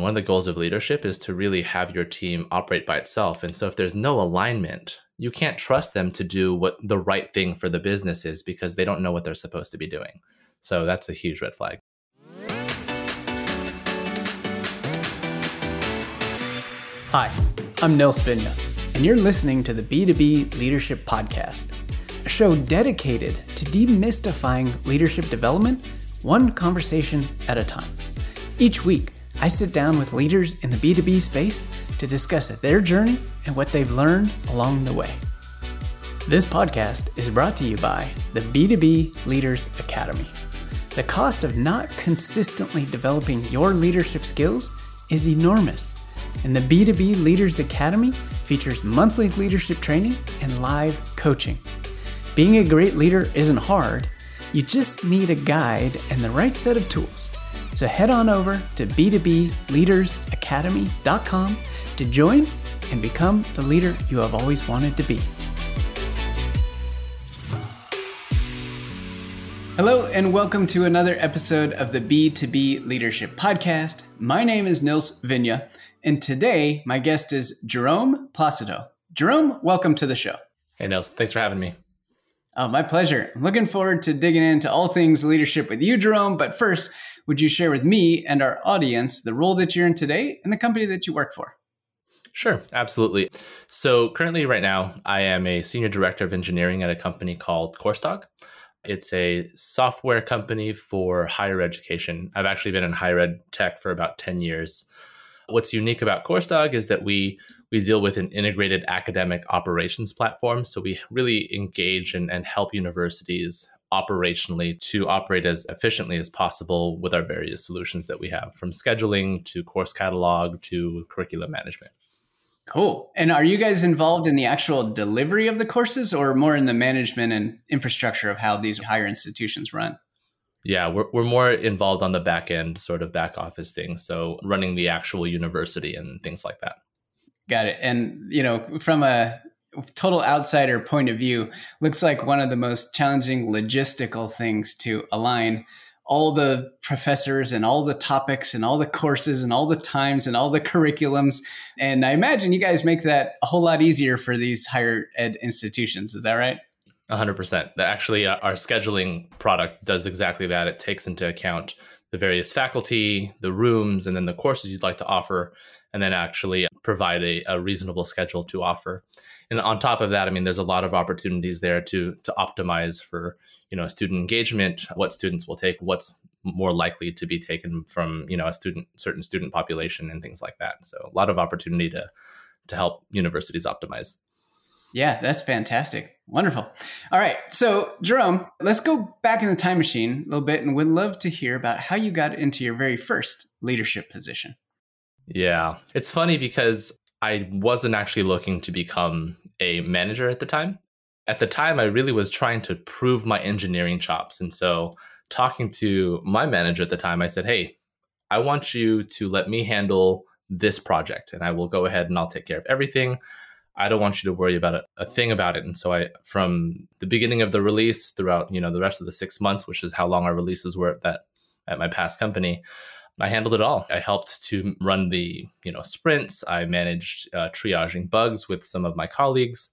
one of the goals of leadership is to really have your team operate by itself. And so if there's no alignment, you can't trust them to do what the right thing for the business is because they don't know what they're supposed to be doing. So that's a huge red flag. Hi, I'm Nils Vinje, and you're listening to the B2B Leadership Podcast, a show dedicated to demystifying leadership development one conversation at a time. Each week, I sit down with leaders in the B2B space to discuss their journey and what they've learned along the way. This podcast is brought to you by the B2B Leaders Academy. The cost of not consistently developing your leadership skills is enormous, and the B2B Leaders Academy features monthly leadership training and live coaching. Being a great leader isn't hard, you just need a guide and the right set of tools. So head on over to b2bleadersacademy.com to join and become the leader you have always wanted to be. Hello, and welcome to another episode of the B2B Leadership Podcast. My name is Nils Vinje, and today my guest is Jerome Placido. Jerome, welcome to the show. Hey, Nils. Thanks for having me. Oh, my pleasure. I'm looking forward to digging into all things leadership with you, Jerome. But first, would you share with me and our audience the role that you're in today and the company that you work for? Sure, absolutely. So, currently, right now, I am a senior director of engineering at a company called CourseDog. It's a software company for higher education. I've actually been in higher ed tech for about 10 years. What's unique about CourseDog is that we we deal with an integrated academic operations platform. So we really engage and, and help universities operationally to operate as efficiently as possible with our various solutions that we have from scheduling to course catalog to curriculum management. Cool. And are you guys involved in the actual delivery of the courses or more in the management and infrastructure of how these higher institutions run? Yeah, we're, we're more involved on the back end, sort of back office things. So running the actual university and things like that. Got it. And, you know, from a total outsider point of view, looks like one of the most challenging logistical things to align all the professors and all the topics and all the courses and all the times and all the curriculums. And I imagine you guys make that a whole lot easier for these higher ed institutions. Is that right? 100%. That actually, uh, our scheduling product does exactly that. It takes into account the various faculty, the rooms, and then the courses you'd like to offer, and then actually provide a, a reasonable schedule to offer and on top of that, I mean, there's a lot of opportunities there to to optimize for you know student engagement, what students will take, what's more likely to be taken from you know a student certain student population and things like that. So a lot of opportunity to to help universities optimize. Yeah, that's fantastic. Wonderful. All right. So, Jerome, let's go back in the time machine a little bit and we'd love to hear about how you got into your very first leadership position. Yeah. It's funny because I wasn't actually looking to become a manager at the time. At the time, I really was trying to prove my engineering chops. And so, talking to my manager at the time, I said, Hey, I want you to let me handle this project and I will go ahead and I'll take care of everything. I don't want you to worry about a, a thing about it. And so I, from the beginning of the release throughout, you know, the rest of the six months, which is how long our releases were at that at my past company, I handled it all. I helped to run the you know sprints. I managed uh, triaging bugs with some of my colleagues,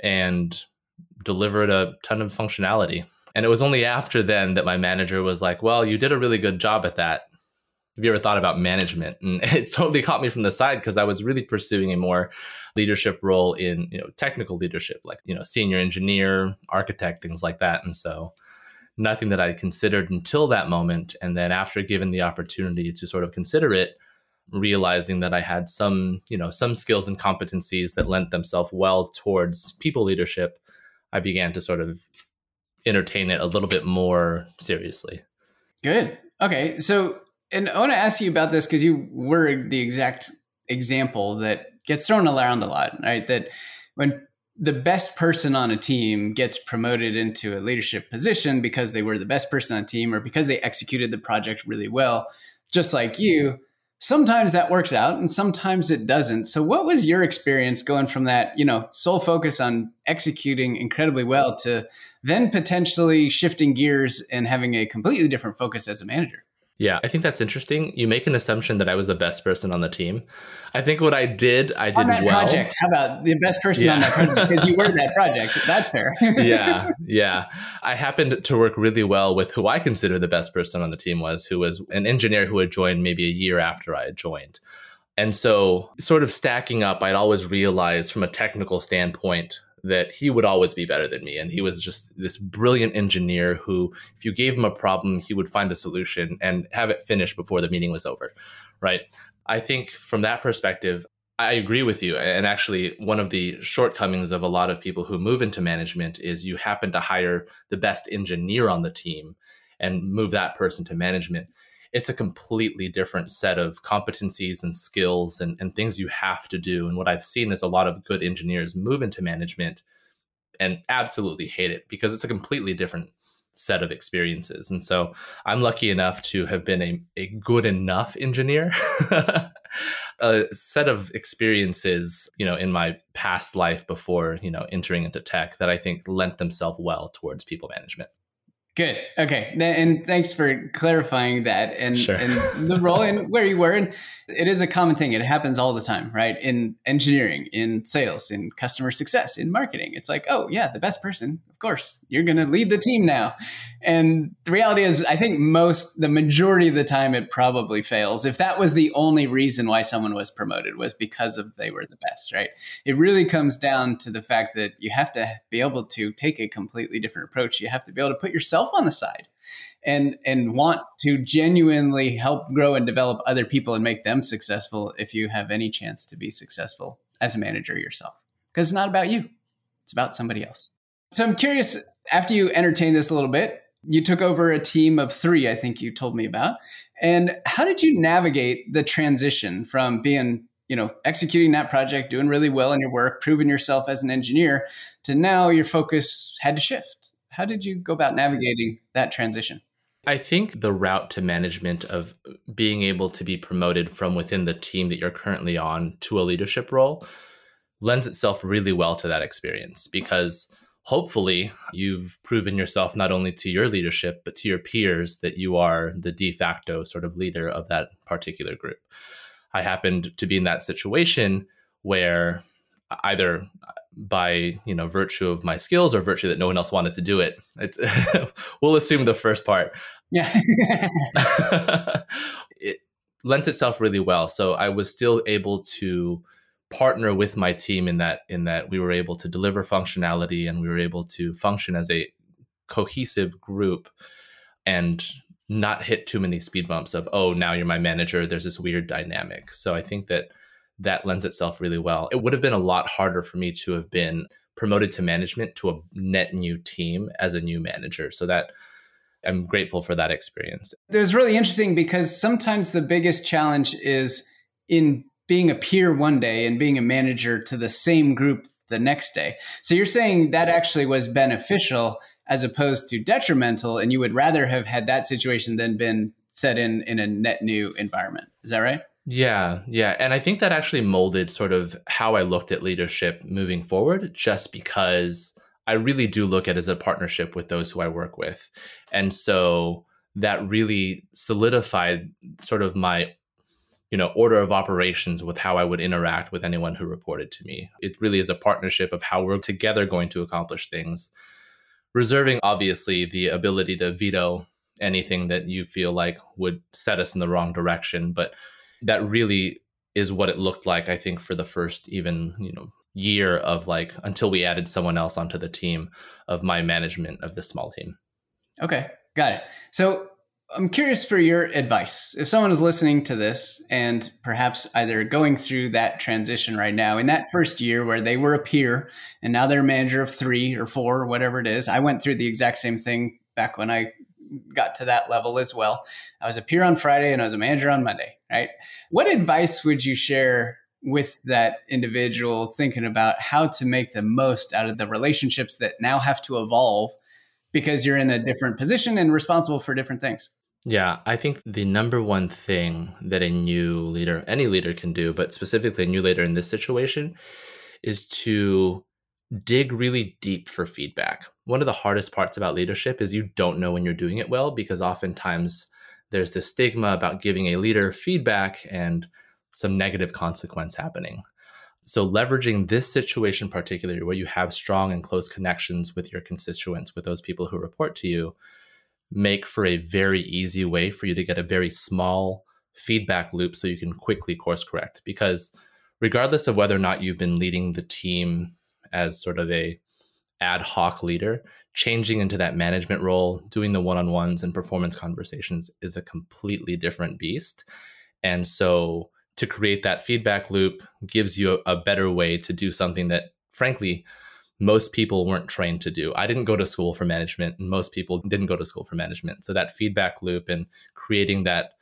and delivered a ton of functionality. And it was only after then that my manager was like, "Well, you did a really good job at that. Have you ever thought about management?" And it totally caught me from the side because I was really pursuing a more leadership role in you know technical leadership, like you know senior engineer, architect, things like that. And so nothing that I considered until that moment. And then after given the opportunity to sort of consider it, realizing that I had some, you know, some skills and competencies that lent themselves well towards people leadership, I began to sort of entertain it a little bit more seriously. Good. Okay. So, and I want to ask you about this because you were the exact example that gets thrown around a lot, right? That when the best person on a team gets promoted into a leadership position because they were the best person on a team or because they executed the project really well, just like you. Sometimes that works out and sometimes it doesn't. So what was your experience going from that, you know, sole focus on executing incredibly well to then potentially shifting gears and having a completely different focus as a manager? Yeah, I think that's interesting. You make an assumption that I was the best person on the team. I think what I did, I did on that well. project. How about the best person yeah. on that project? Because you were that project. That's fair. yeah, yeah. I happened to work really well with who I consider the best person on the team was, who was an engineer who had joined maybe a year after I had joined. And so, sort of stacking up, I'd always realized from a technical standpoint that he would always be better than me. And he was just this brilliant engineer who, if you gave him a problem, he would find a solution and have it finished before the meeting was over. Right. I think from that perspective, I agree with you. And actually, one of the shortcomings of a lot of people who move into management is you happen to hire the best engineer on the team and move that person to management it's a completely different set of competencies and skills and, and things you have to do. And what I've seen is a lot of good engineers move into management and absolutely hate it because it's a completely different set of experiences. And so I'm lucky enough to have been a, a good enough engineer. a set of experiences, you know, in my past life before, you know, entering into tech that I think lent themselves well towards people management. Good. Okay. And thanks for clarifying that and, sure. and the role and where you were. And it is a common thing. It happens all the time, right? In engineering, in sales, in customer success, in marketing. It's like, oh, yeah, the best person of course, you're going to lead the team now. And the reality is, I think most, the majority of the time, it probably fails. If that was the only reason why someone was promoted, was because of they were the best, right? It really comes down to the fact that you have to be able to take a completely different approach. You have to be able to put yourself on the side and and want to genuinely help grow and develop other people and make them successful if you have any chance to be successful as a manager yourself because it's not about you it's about somebody else so I'm curious, after you entertained this a little bit, you took over a team of three, I think you told me about. And how did you navigate the transition from being, you know, executing that project, doing really well in your work, proving yourself as an engineer, to now your focus had to shift? How did you go about navigating that transition? I think the route to management of being able to be promoted from within the team that you're currently on to a leadership role lends itself really well to that experience because hopefully you've proven yourself not only to your leadership but to your peers that you are the de facto sort of leader of that particular group. I happened to be in that situation where either by you know virtue of my skills or virtue that no one else wanted to do it it's we'll assume the first part. Yeah. It lent itself really well. So i was still able to partner with my team in that in that we were able to deliver functionality and we were able to function as a cohesive group and not hit too many speed bumps of oh now you're my manager. There's this weird dynamic. So i think that that lends itself really well. It would have been a lot harder for me to have been promoted to management to a net new team as a new manager. So that i'm grateful for that experience. It was really interesting because sometimes the biggest challenge is in being a peer one day and being a manager to the same group the next day. So you're saying that actually was beneficial as opposed to detrimental, and you would rather have had that situation than been set in in a net new environment. Is that right? Yeah, yeah. And I think that actually molded sort of how I looked at leadership moving forward, just because I really do look at it as a partnership with those who I work with. And so that really solidified sort of my you know order of operations with how i would interact with anyone who reported to me. It really is a partnership of how we're together going to accomplish things reserving obviously the ability to veto anything that you feel like would set us in the wrong direction. But that really is what it looked like i think for the first even you know year of like until we added someone else onto the team of my management of this small team. Okay got it. So I'm curious for your advice. If someone is listening to this and perhaps either going through that transition right now, in that first year where they were a peer and now they're a manager of three or four, or whatever it is, I went through the exact same thing back when I got to that level as well. I was a peer on Friday and I was a manager on Monday, right? What advice would you share with that individual thinking about how to make the most out of the relationships that now have to evolve because you're in a different position and responsible for different things. Yeah, I think the number one thing that a new leader, any leader can do, but specifically a new leader in this situation, is to dig really deep for feedback. One of the hardest parts about leadership is you don't know when you're doing it well because oftentimes there's this stigma about giving a leader feedback and some negative consequence happening. So, leveraging this situation particularly, where you have strong and close connections with your constituents, with those people who report to you, make for a very easy way for you to get a very small feedback loop so you can quickly course correct. Because regardless of whether or not you've been leading the team as sort of a ad hoc leader, changing into that management role, doing the one on ones and performance conversations is a completely different beast. And so to create that feedback loop gives you a, a better way to do something that, frankly, most people weren't trained to do. I didn't go to school for management, and most people didn't go to school for management. So that feedback loop and creating that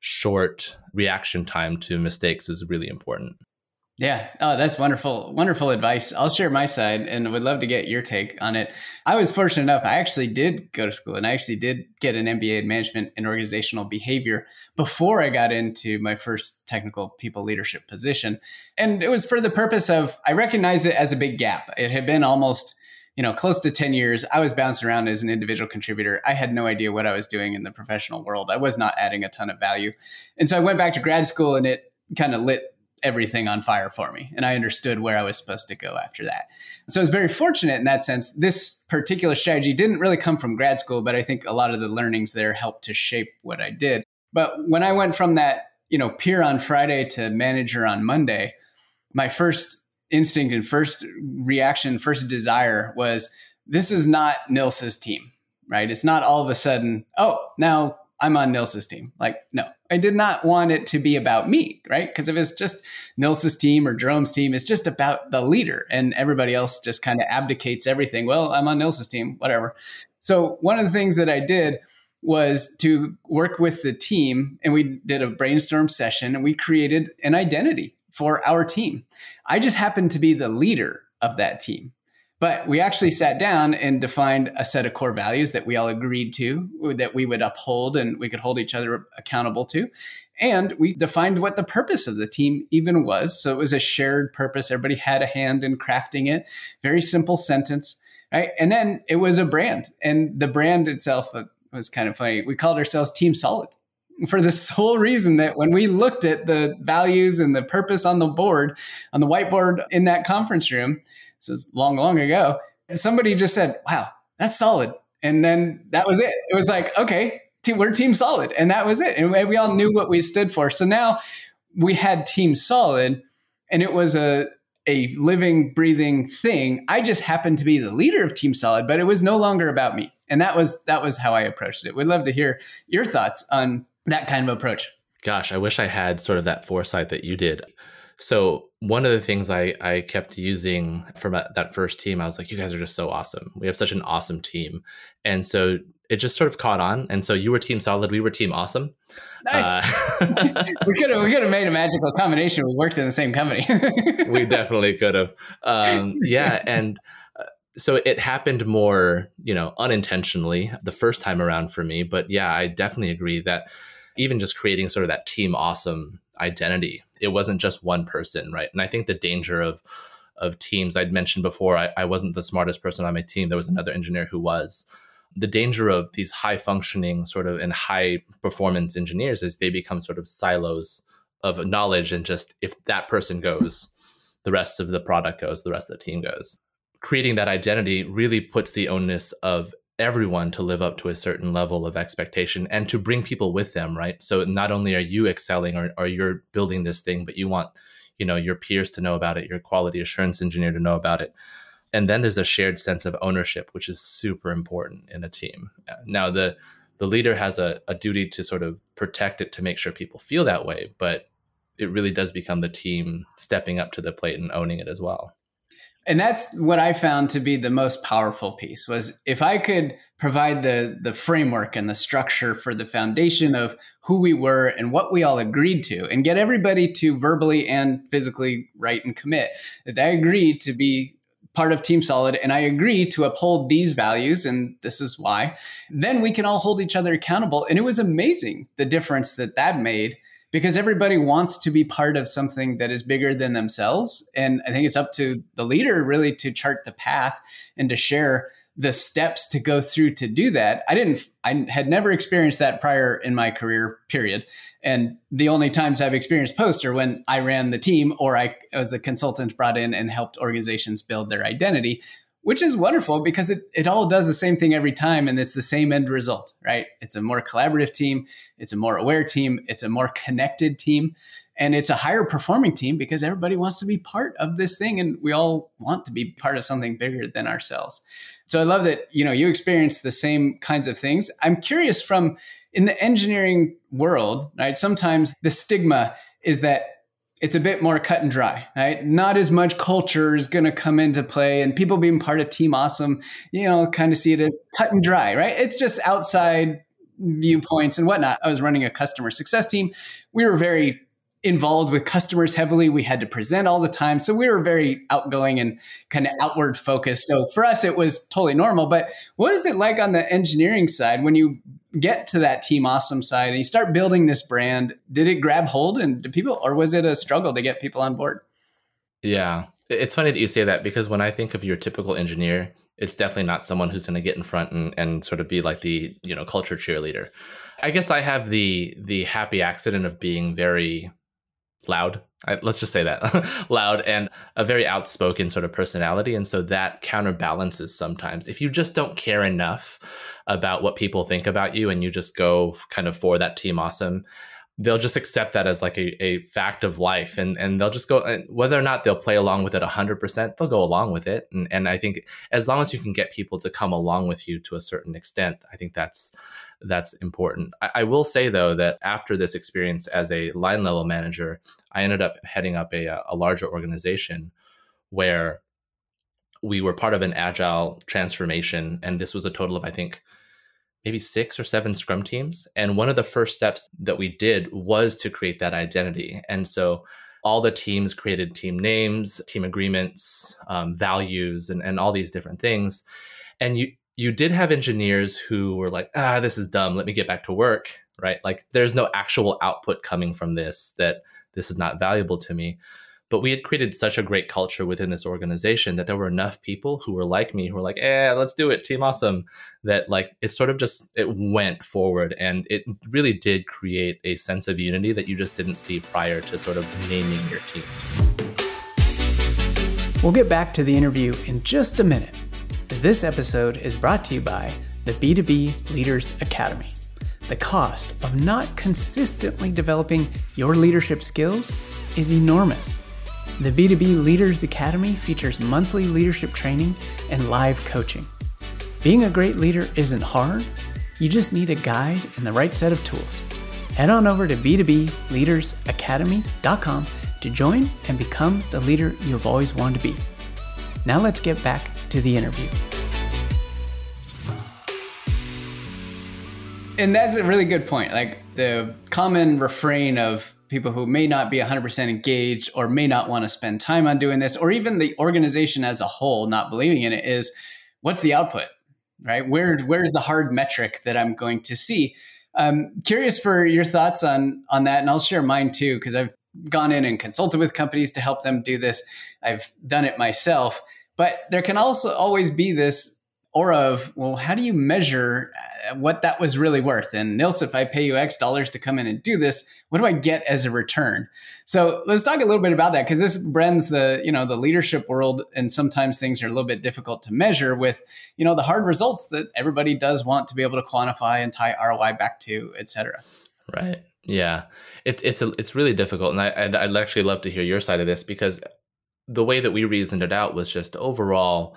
short reaction time to mistakes is really important. Yeah. Oh, that's wonderful. Wonderful advice. I'll share my side and would love to get your take on it. I was fortunate enough, I actually did go to school and I actually did get an MBA in management and organizational behavior before I got into my first technical people leadership position. And it was for the purpose of, I recognized it as a big gap. It had been almost, you know, close to 10 years. I was bouncing around as an individual contributor. I had no idea what I was doing in the professional world. I was not adding a ton of value. And so I went back to grad school and it kind of lit everything on fire for me. And I understood where I was supposed to go after that. So I was very fortunate in that sense. This particular strategy didn't really come from grad school, but I think a lot of the learnings there helped to shape what I did. But when I went from that, you know, peer on Friday to manager on Monday, my first instinct and first reaction, first desire was this is not Nils's team, right? It's not all of a sudden, oh, now I'm on Nils's team. Like, no, I did not want it to be about me, right? Because if it's just Nils's team or Jerome's team, it's just about the leader and everybody else just kind of abdicates everything. Well, I'm on Nils's team, whatever. So one of the things that I did was to work with the team and we did a brainstorm session and we created an identity for our team. I just happened to be the leader of that team. But we actually sat down and defined a set of core values that we all agreed to, that we would uphold and we could hold each other accountable to. And we defined what the purpose of the team even was. So it was a shared purpose. Everybody had a hand in crafting it. Very simple sentence. Right. And then it was a brand. And the brand itself uh, was kind of funny. We called ourselves Team Solid for the sole reason that when we looked at the values and the purpose on the board, on the whiteboard in that conference room, this is long, long ago. Somebody just said, wow, that's solid. And then that was it. It was like, okay, we're team solid. And that was it. And we all knew what we stood for. So now we had team solid and it was a, a living, breathing thing. I just happened to be the leader of Team Solid, but it was no longer about me. And that was that was how I approached it. We'd love to hear your thoughts on that kind of approach. Gosh, I wish I had sort of that foresight that you did. So one of the things I, I kept using from that first team, I was like, you guys are just so awesome. We have such an awesome team. And so it just sort of caught on. And so you were team solid, we were team awesome. Nice. Uh, we could have we could have made a magical combination. We worked in the same company. we definitely could have. Um, yeah, and uh, so it happened more, you know, unintentionally the first time around for me. But yeah, I definitely agree that even just creating sort of that team awesome identity. It wasn't just one person, right? And I think the danger of of teams I'd mentioned before, I, I wasn't the smartest person on my team. There was another engineer who was. The danger of these high functioning sort of and high performance engineers is they become sort of silos of knowledge and just if that person goes, the rest of the product goes, the rest of the team goes. Creating that identity really puts the onus of everyone to live up to a certain level of expectation and to bring people with them right? So not only are you excelling or, or you're building this thing but you want you know your peers to know about it your quality assurance engineer to know about it. And then there's a shared sense of ownership which is super important in a team. Uh, now the the leader has a, a duty to sort of protect it to make sure people feel that way but it really does become the team stepping up to the plate and owning it as well and that's what i found to be the most powerful piece was if i could provide the the framework and the structure for the foundation of who we were and what we all agreed to and get everybody to verbally and physically write and commit that i agreed to be part of team solid and i agree to uphold these values and this is why then we can all hold each other accountable. And it was amazing the difference that that made because everybody wants to be part of something that is bigger than themselves. And I think it's up to the leader really to chart the path and to share the steps to go through to do that. I didn't, I had never experienced that prior in my career, period. And the only times I've experienced post are when I ran the team or I was the consultant brought in and helped organizations build their identity, which is wonderful because it, it all does the same thing every time and it's the same end result, right? It's a more collaborative team, it's a more aware team, it's a more connected team. And it's a higher performing team because everybody wants to be part of this thing and we all want to be part of something bigger than ourselves. So i love that you know you experience the same kinds of things. I'm curious from in the engineering world right sometimes the stigma is that it's a bit more cut and dry right? Not as much culture is going to come into play and people being part of team awesome you know kind of see it as cut and dry right? It's just outside viewpoints and whatnot. I was running a customer success team. We were very involved with customers heavily. We had to present all the time. So we were very outgoing and kind of outward focused. So for us, it was totally normal. But what is it like on the engineering side when you get to that team awesome side and you start building this brand? Did it grab hold and do people, or was it a struggle to get people on board? Yeah. It's funny that you say that because when I think of your typical engineer, it's definitely not someone who's going to get in front and, and sort of be like the you know culture cheerleader. I guess I have the the happy accident of being very loud. I, let's just say that loud and a very outspoken sort of personality. And so that counterbalances sometimes. If you just don't care enough about what people think about you and you just go kind of for that team awesome, they'll just accept that as like a, a fact of life and, and they'll just go whether or not they'll play along with it 100% they'll go along with it and, and i think as long as you can get people to come along with you to a certain extent i think that's that's important. I, I, will say though that after this experience as a line level manager, I ended up heading up a, uh, a larger organization where we were part of an agile transformation, and this was a total of I think maybe six or seven scrum teams. And one of the first steps that we did was to create that identity, and so all the teams created team names, team agreements, um, values, and, and all these different things. And you you did have engineers who were like, ah, this is dumb. Let me get back to work. Right. Like there's no actual output coming from this that this is not valuable to me. But we had created such a great culture within this organization that there were enough people who were like me, who were like, eh, let's do it, team awesome. That like it sort of just it went forward and it really did create a sense of unity that you just didn't see prior to sort of naming your team. We'll get back to the interview in just a minute. This episode is brought to you by the B2B Leaders Academy. The cost of not consistently developing your leadership skills is enormous. The B2B Leaders Academy features monthly leadership training and live coaching. Being a great leader isn't hard, you just need a guide and the right set of tools. Head on over to b2bleadersacademy.com to join and become the leader you've always wanted to be. Now let's get back to the interview. And that's a really good point. Like the common refrain of people who may not be 100% engaged or may not want to spend time on doing this, or even the organization as a whole not believing in it, is what's the output, right? Where where's the hard metric that I'm going to see? I'm curious for your thoughts on on that, and I'll share mine too because I've gone in and consulted with companies to help them do this. I've done it myself. But there can also always be this aura of, well, how do you measure uh, what that was really worth? And Nils, if I pay you X dollars to come in and do this, what do I get as a return? So let's talk a little bit about that because this blends the, you know, the leadership world, and sometimes things are a little bit difficult to measure with, you know, the hard results that everybody does want to be able to quantify and tie ROI back to, et cetera. Right. Yeah. It, it's a, it's really difficult, and I I'd, I'd actually love to hear your side of this because the way that we reasoned it out was just overall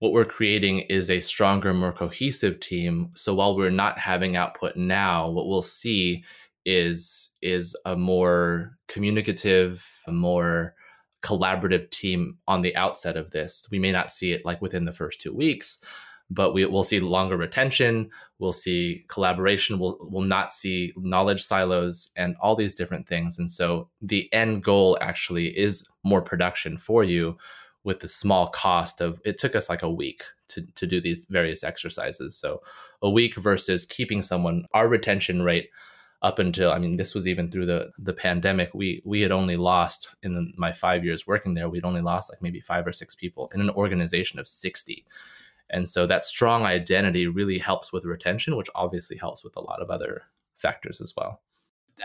what we're creating is a stronger more cohesive team. So while we're not having output now what we'll see is is a more communicative a more collaborative team on the outset of this. We may not see it like within the first two weeks but we will see longer retention we'll see collaboration we'll, we'll not see knowledge silos and all these different things. And so the end goal actually is more production for you with the small cost of it took us like a week to, to do these various exercises so a week versus keeping someone our retention rate up until i mean this was even through the the pandemic we we had only lost in my five years working there we'd only lost like maybe five or six people in an organization of 60 And so that strong identity really helps with retention, which obviously helps with a lot of other factors as well.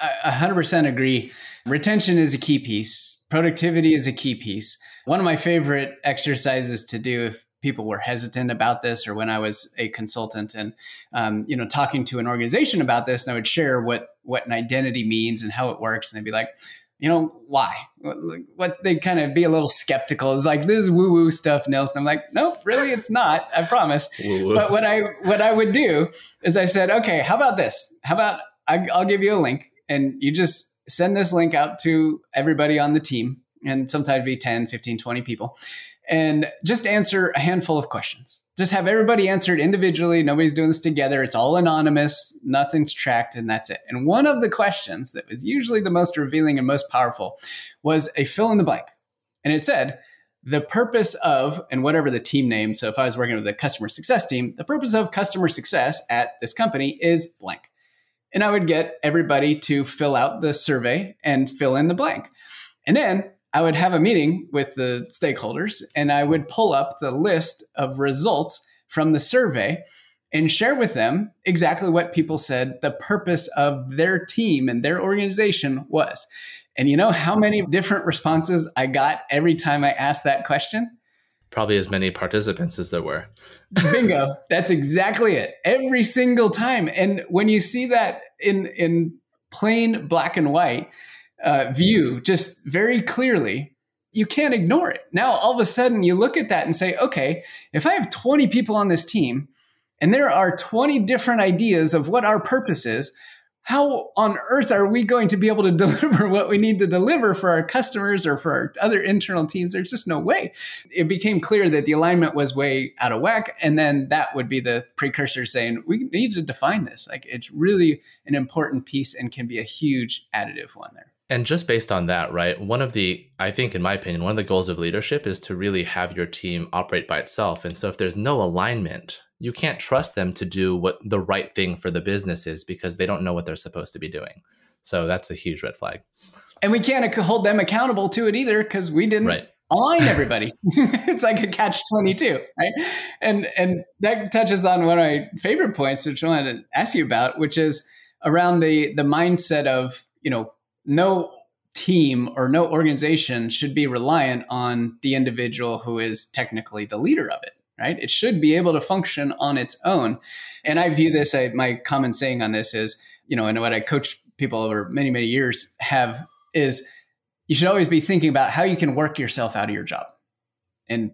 I 100% agree. Retention is a key piece. Productivity is a key piece. One of my favorite exercises to do if people were hesitant about this, or when I was a consultant and um, you know talking to an organization about this, and I would share what what an identity means and how it works, and they'd be like, you know, why? What, what they kind of be a little skeptical is like this woo woo stuff, Nelson. I'm like, nope, really, it's not. I promise. Woo-woo. But what I what I would do is I said, okay, how about this? How about I, I'll give you a link, and you just send this link out to everybody on the team, and sometimes be 10, 15, 20 people and just answer a handful of questions. Just have everybody answered individually. Nobody's doing this together. It's all anonymous, nothing's tracked, and that's it. And one of the questions that was usually the most revealing and most powerful was a fill in the blank. And it said, the purpose of, and whatever the team name, so if I was working with a customer success team, the purpose of customer success at this company is blank. And I would get everybody to fill out the survey and fill in the blank. And then I would have a meeting with the stakeholders and I would pull up the list of results from the survey and share with them exactly what people said the purpose of their team and their organization was. And you know how many different responses I got every time I asked that question? Probably as many participants as there were. Bingo. That's exactly it. Every single time. And when you see that in in plain black and white, uh, view just very clearly, you can't ignore it. Now, all of a sudden, you look at that and say, okay, if I have 20 people on this team and there are 20 different ideas of what our purpose is, how on earth are we going to be able to deliver what we need to deliver for our customers or for our other internal teams? There's just no way. It became clear that the alignment was way out of whack. And then that would be the precursor saying, we need to define this. Like it's really an important piece and can be a huge additive one there. And just based on that, right? One of the, I think, in my opinion, one of the goals of leadership is to really have your team operate by itself. And so if there's no alignment, you can't trust them to do what the right thing for the business is because they don't know what they're supposed to be doing. So that's a huge red flag. And we can't hold them accountable to it either because we didn't right. align everybody. it's like a catch 22, right? And and that touches on one of my favorite points, which I wanted to ask you about, which is around the the mindset of, you know, no team or no organization should be reliant on the individual who is technically the leader of it right? It should be able to function on its own. And i view this I, my common saying on this is you know and what i coach people over many many years have is you should always be thinking about how you can work yourself out of your job. And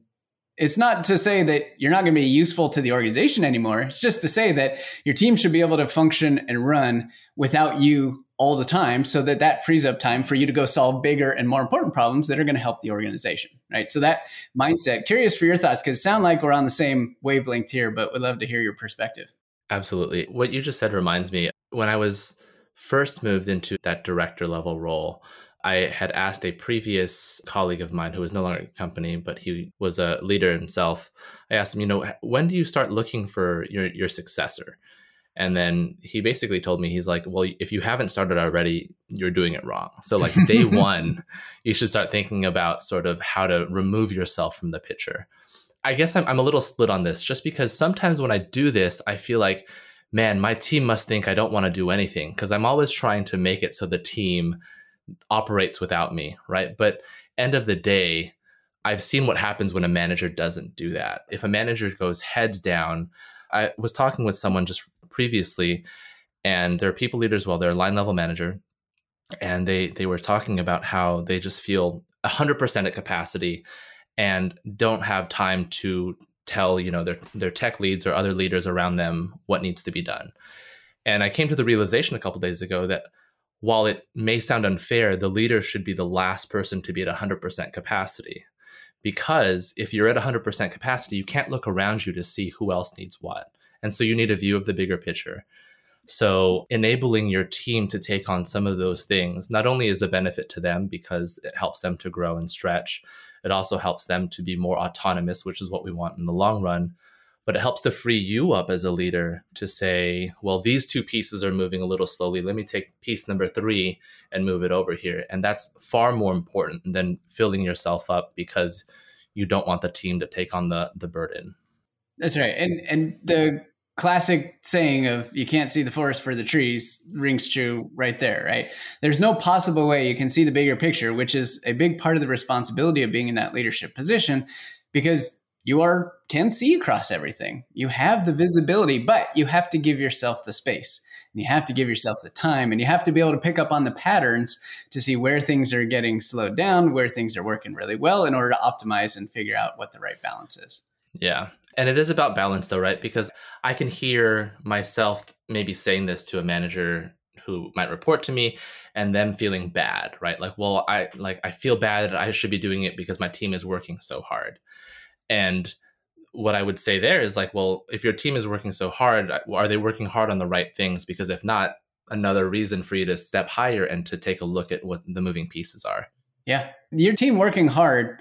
it's not to say that you're not going to be useful to the organization anymore. It's just to say that your team should be able to function and run without you all the time so that that frees up time for you to go solve bigger and more important problems that are going to help the organization right so that mindset curious for your thoughts because it sound like we're on the same wavelength here but we'd love to hear your perspective absolutely what you just said reminds me when i was first moved into that director level role I had asked a previous colleague of mine who was no longer at the company, but he was a leader himself. I asked him, you know, when do you start looking for your, your successor? And then he basically told me, he's like, well, if you haven't started already, you're doing it wrong. So, like, day one, you should start thinking about sort of how to remove yourself from the picture. I guess I'm, I'm a little split on this just because sometimes when I do this, I feel like, man, my team must think I don't want to do anything because I'm always trying to make it so the team operates without me, right? But end of the day, I've seen what happens when a manager doesn't do that. If a manager goes heads down, I was talking with someone just previously, and they're people leaders. Well, they're line level manager, and they they were talking about how they just feel 100% at capacity and don't have time to tell you know their their tech leads or other leaders around them what needs to be done. And I came to the realization a couple days ago that while it may sound unfair, the leader should be the last person to be at 100% capacity. Because if you're at 100% capacity, you can't look around you to see who else needs what. And so you need a view of the bigger picture. So enabling your team to take on some of those things not only is a benefit to them because it helps them to grow and stretch, it also helps them to be more autonomous, which is what we want in the long run. But it helps to free you up as a leader to say, well, these two pieces are moving a little slowly. Let me take piece number three and move it over here. And that's far more important than filling yourself up because you don't want the team to take on the, the burden. That's right. And and the classic saying of you can't see the forest for the trees rings true right there, right? There's no possible way you can see the bigger picture, which is a big part of the responsibility of being in that leadership position because you are can see across everything. You have the visibility, but you have to give yourself the space. And you have to give yourself the time and you have to be able to pick up on the patterns to see where things are getting slowed down, where things are working really well in order to optimize and figure out what the right balance is. Yeah. And it is about balance though, right? Because I can hear myself maybe saying this to a manager who might report to me and them feeling bad, right? Like, well, I like I feel bad that I should be doing it because my team is working so hard. And what I would say there is like, well, if your team is working so hard, uh, are they working hard on the right things? Because if not, another reason for you to step higher and to take a look at what the moving pieces are. Yeah. Your team working hard,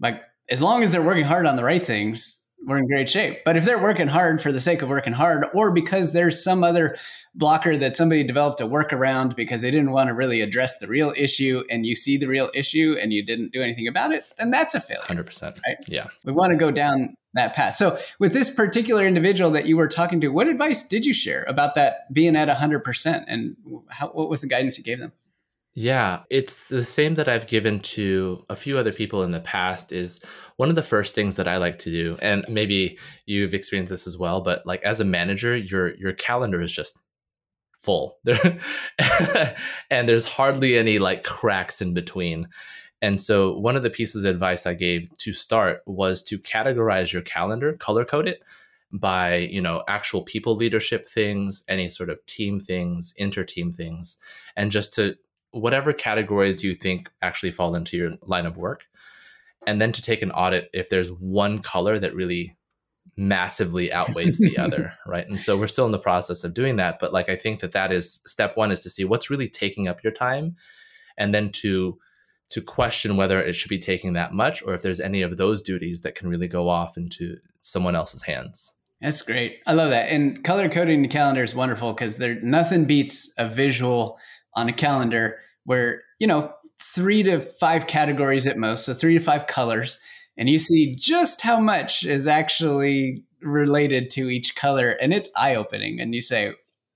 like as long as they're working hard on the right things, we're in great shape. But if they're working hard for the sake of working hard, or because there's some other blocker that somebody developed a workaround because they didn't want to really address the real issue, and you see the real issue and you didn't do anything about it, then that's a failure. Hundred percent. Right? Yeah. We want to go down that path. So, with this particular individual that you were talking to, what advice did you share about that being at hundred percent, and how, what was the guidance you gave them? Yeah, it's the same that I've given to a few other people in the past is one of the first things that I like to do and maybe you've experienced this as well but like as a manager your your calendar is just full. and there's hardly any like cracks in between. And so one of the pieces of advice I gave to start was to categorize your calendar, color code it by you know actual people leadership things any sort of team things inter-team things and just to whatever categories you think actually fall into your line of work and then to take an audit if there's one color that really massively outweighs the other right? And so we're still in the process of doing that but like i think that that is step one is to see what's really taking up your time and then to to question whether it should be taking that much or if there's any of those duties that can really go off into someone else's hands. That's great. I love that. And color coding the calendar is wonderful because there nothing beats a visual on a calendar where, you know, three to five categories at most, so three to five colors, and you see just how much is actually related to each color. And it's eye opening. And you say,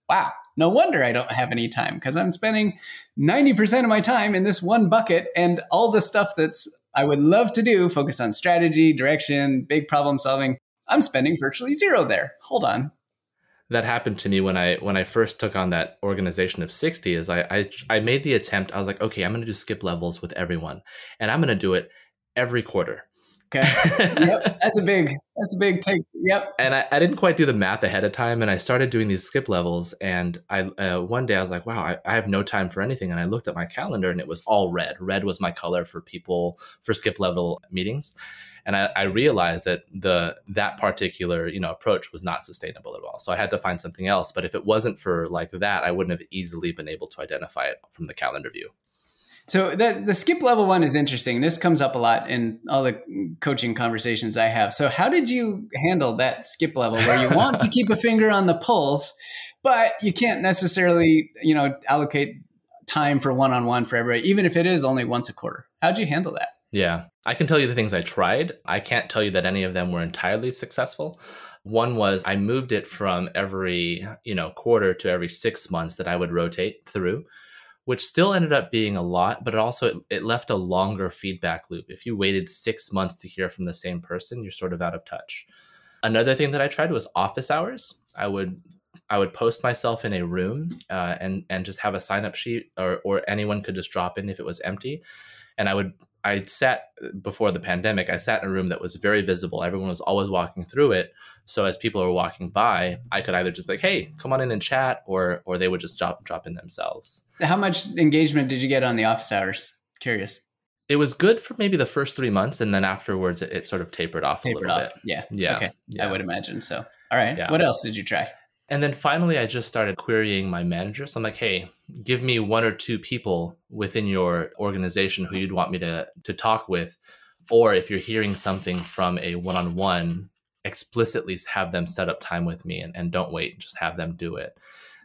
wow, no wonder I don't have any time because I'm spending 90% of my time in this one bucket and all the stuff that's I would love to do, focus on strategy, direction, big problem solving. I'm spending virtually zero there. Hold on that happened to me when I when I first took on that organization of 60 is I I, I made the attempt. I was like okay I'm going to do skip levels with everyone and I'm going to do it every quarter. Okay. Yep. That's a big that's a big take. Yep. And I, I didn't quite do the math ahead of time and I started doing these skip levels and I uh, one day I was like wow I, I have no time for anything and I looked at my calendar and it was all red. Red was my color for people for skip level meetings and I, I, realized that the that particular you know approach was not sustainable at all. So i had to find something else. But if it wasn't for like that i wouldn't have easily been able to identify it from the calendar view. So the, the skip level one is interesting. This comes up a lot in all the coaching conversations i have. So how did you handle that skip level where you want to keep a finger on the pulse but you can't necessarily you know allocate time for one-on-one for everybody even if it is only once a quarter? How'd you handle that yeah, I can tell you the things I tried. I can't tell you that any of them were entirely successful. One was I moved it from every, you know, quarter to every 6 months that I would rotate through, which still ended up being a lot, but it also it, it left a longer feedback loop. If you waited 6 months to hear from the same person, you're sort of out of touch. Another thing that I tried was office hours. I would I would post myself in a room uh, and and just have a sign up sheet, or or anyone could just drop in if it was empty, and I would I sat before the pandemic, I sat in a room that was very visible. Everyone was always walking through it. So as people were walking by, I could either just like, hey, come on in and chat, or or they would just drop drop in themselves. How much engagement did you get on the office hours? Curious. It was good for maybe the first three months, and then afterwards, it, it sort of tapered off tapered a little off. bit. Yeah, yeah, okay. Yeah. I would imagine so. All right. Yeah. What else did you try? And then finally, I just started querying my manager. So I'm like, hey, give me one or two people within your organization who you'd want me to, to talk with. Or if you're hearing something from a one on one, explicitly have them set up time with me and, and don't wait, just have them do it.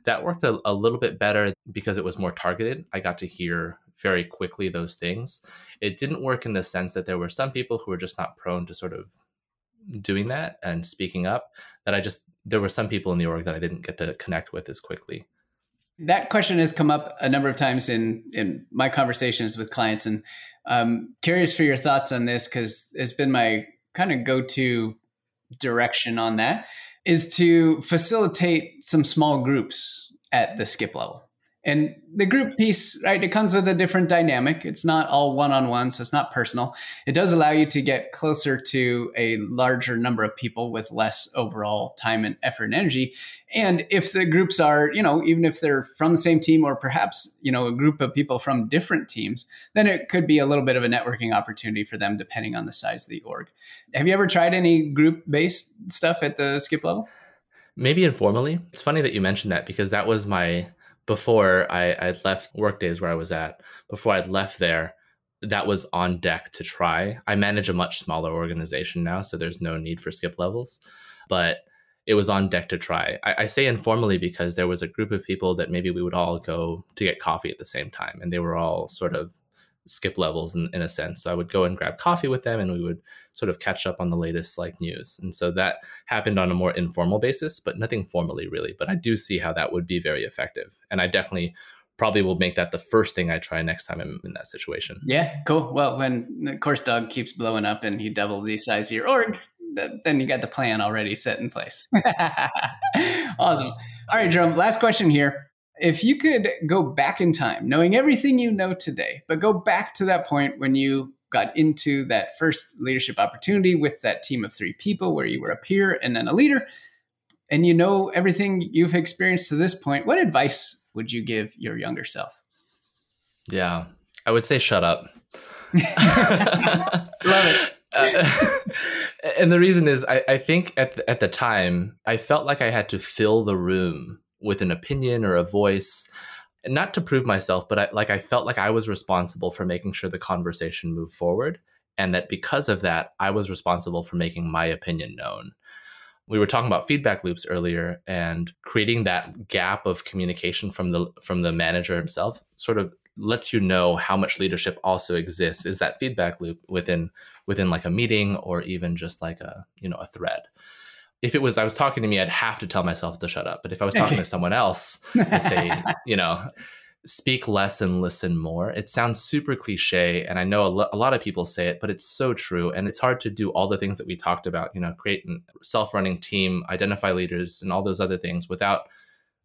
That worked a, a little bit better because it was more targeted. I got to hear very quickly those things. It didn't work in the sense that there were some people who were just not prone to sort of doing that and speaking up that I just there were some people in the org that I didn't get to connect with as quickly. That question has come up a number of times in in my conversations with clients, and I'm curious for your thoughts on this because it's been my kind of go to direction on that is to facilitate some small groups at the skip level. And the group piece, right, it comes with a different dynamic. It's not all one on one, so it's not personal. It does allow you to get closer to a larger number of people with less overall time and effort and energy. And if the groups are, you know, even if they're from the same team or perhaps, you know, a group of people from different teams, then it could be a little bit of a networking opportunity for them depending on the size of the org. Have you ever tried any group based stuff at the skip level? Maybe informally. It's funny that you mentioned that because that was my before I, I left Workdays where I was at, before I left there, that was on deck to try. I manage a much smaller organization now, so there's no need for skip levels, but it was on deck to try. I, I, say informally because there was a group of people that maybe we would all go to get coffee at the same time, and they were all sort of skip levels in, in a sense. So I would go and grab coffee with them and we would sort of catch up on the latest like news. And so that happened on a more informal basis, but nothing formally really. But I do see how that would be very effective. And I definitely probably will make that the first thing I try next time I'm in that situation. Yeah, cool. Well, when of course Doug keeps blowing up and he double the size of your org, then you got the plan already set in place. awesome. All right, Jerome, last question here if you could go back in time, knowing everything you know today, but go back to that point when you got into that first leadership opportunity with that team of three people where you were a peer and then a leader, and you know everything you've experienced to this point, what advice would you give your younger self? Yeah, I would say shut up. Love it. Uh, and the reason is, I, I think at the, at the time, I felt like I had to fill the room with an opinion or a voice not to prove myself but I, like i felt like i was responsible for making sure the conversation moved forward and that because of that i was responsible for making my opinion known. We were talking about feedback loops earlier and creating that gap of communication from the from the manager himself sort of lets you know how much leadership also exists is that feedback loop within within like a meeting or even just like a you know a thread if it was I was talking to me, I'd have to tell myself to shut up. But if I was talking to someone else, I'd say, you know, speak less and listen more. It sounds super cliche, and I know a, lo- a, lot of people say it, but it's so true. And it's hard to do all the things that we talked about, you know, create a self-running team, identify leaders, and all those other things without,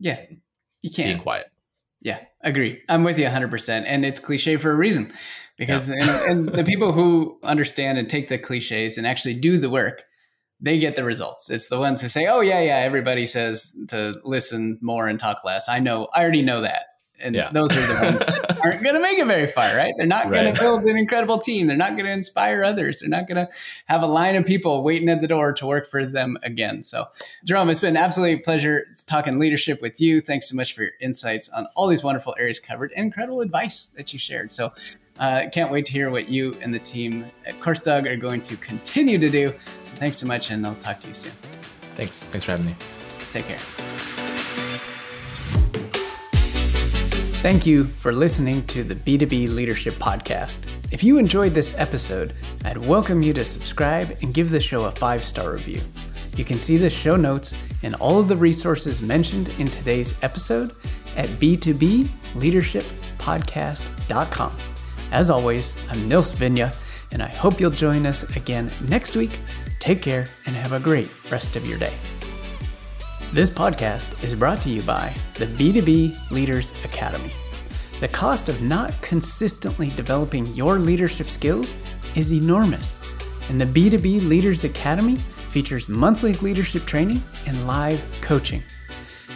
yeah, you can't being quiet. Yeah, agree. I'm with you 100%. And it's cliche for a reason because yeah. and, and the people who understand and take the cliches and actually do the work they get the results. It's the ones who say, "Oh yeah, yeah." Everybody says to listen more and talk less. I know. I already know that. And yeah. those are the ones that aren't going to make it very far, right? They're not right. going to build an incredible team. They're not going to inspire others. They're not going to have a line of people waiting at the door to work for them again. So, Jerome, it's been an absolute pleasure talking leadership with you. Thanks so much for your insights on all these wonderful areas covered and incredible advice that you shared. So, uh, can't wait to hear what you and the team at Coursedog are going to continue to do. So thanks so much, and I'll talk to you soon. Thanks. Thanks for having me. Take care. Thank you for listening to the B2B Leadership Podcast. If you enjoyed this episode, I'd welcome you to subscribe and give the show a five star review. You can see the show notes and all of the resources mentioned in today's episode at b2bleadershippodcast.com. As always, I'm Nils Vinje, and I hope you'll join us again next week. Take care and have a great rest of your day. This podcast is brought to you by the B2B Leaders Academy. The cost of not consistently developing your leadership skills is enormous, and the B2B Leaders Academy features monthly leadership training and live coaching.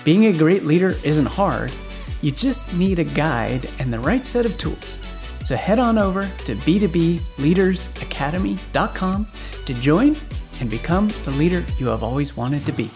Being a great leader isn't hard, you just need a guide and the right set of tools. So head on over to b2bleadersacademy.com to join and become the leader you have always wanted to be.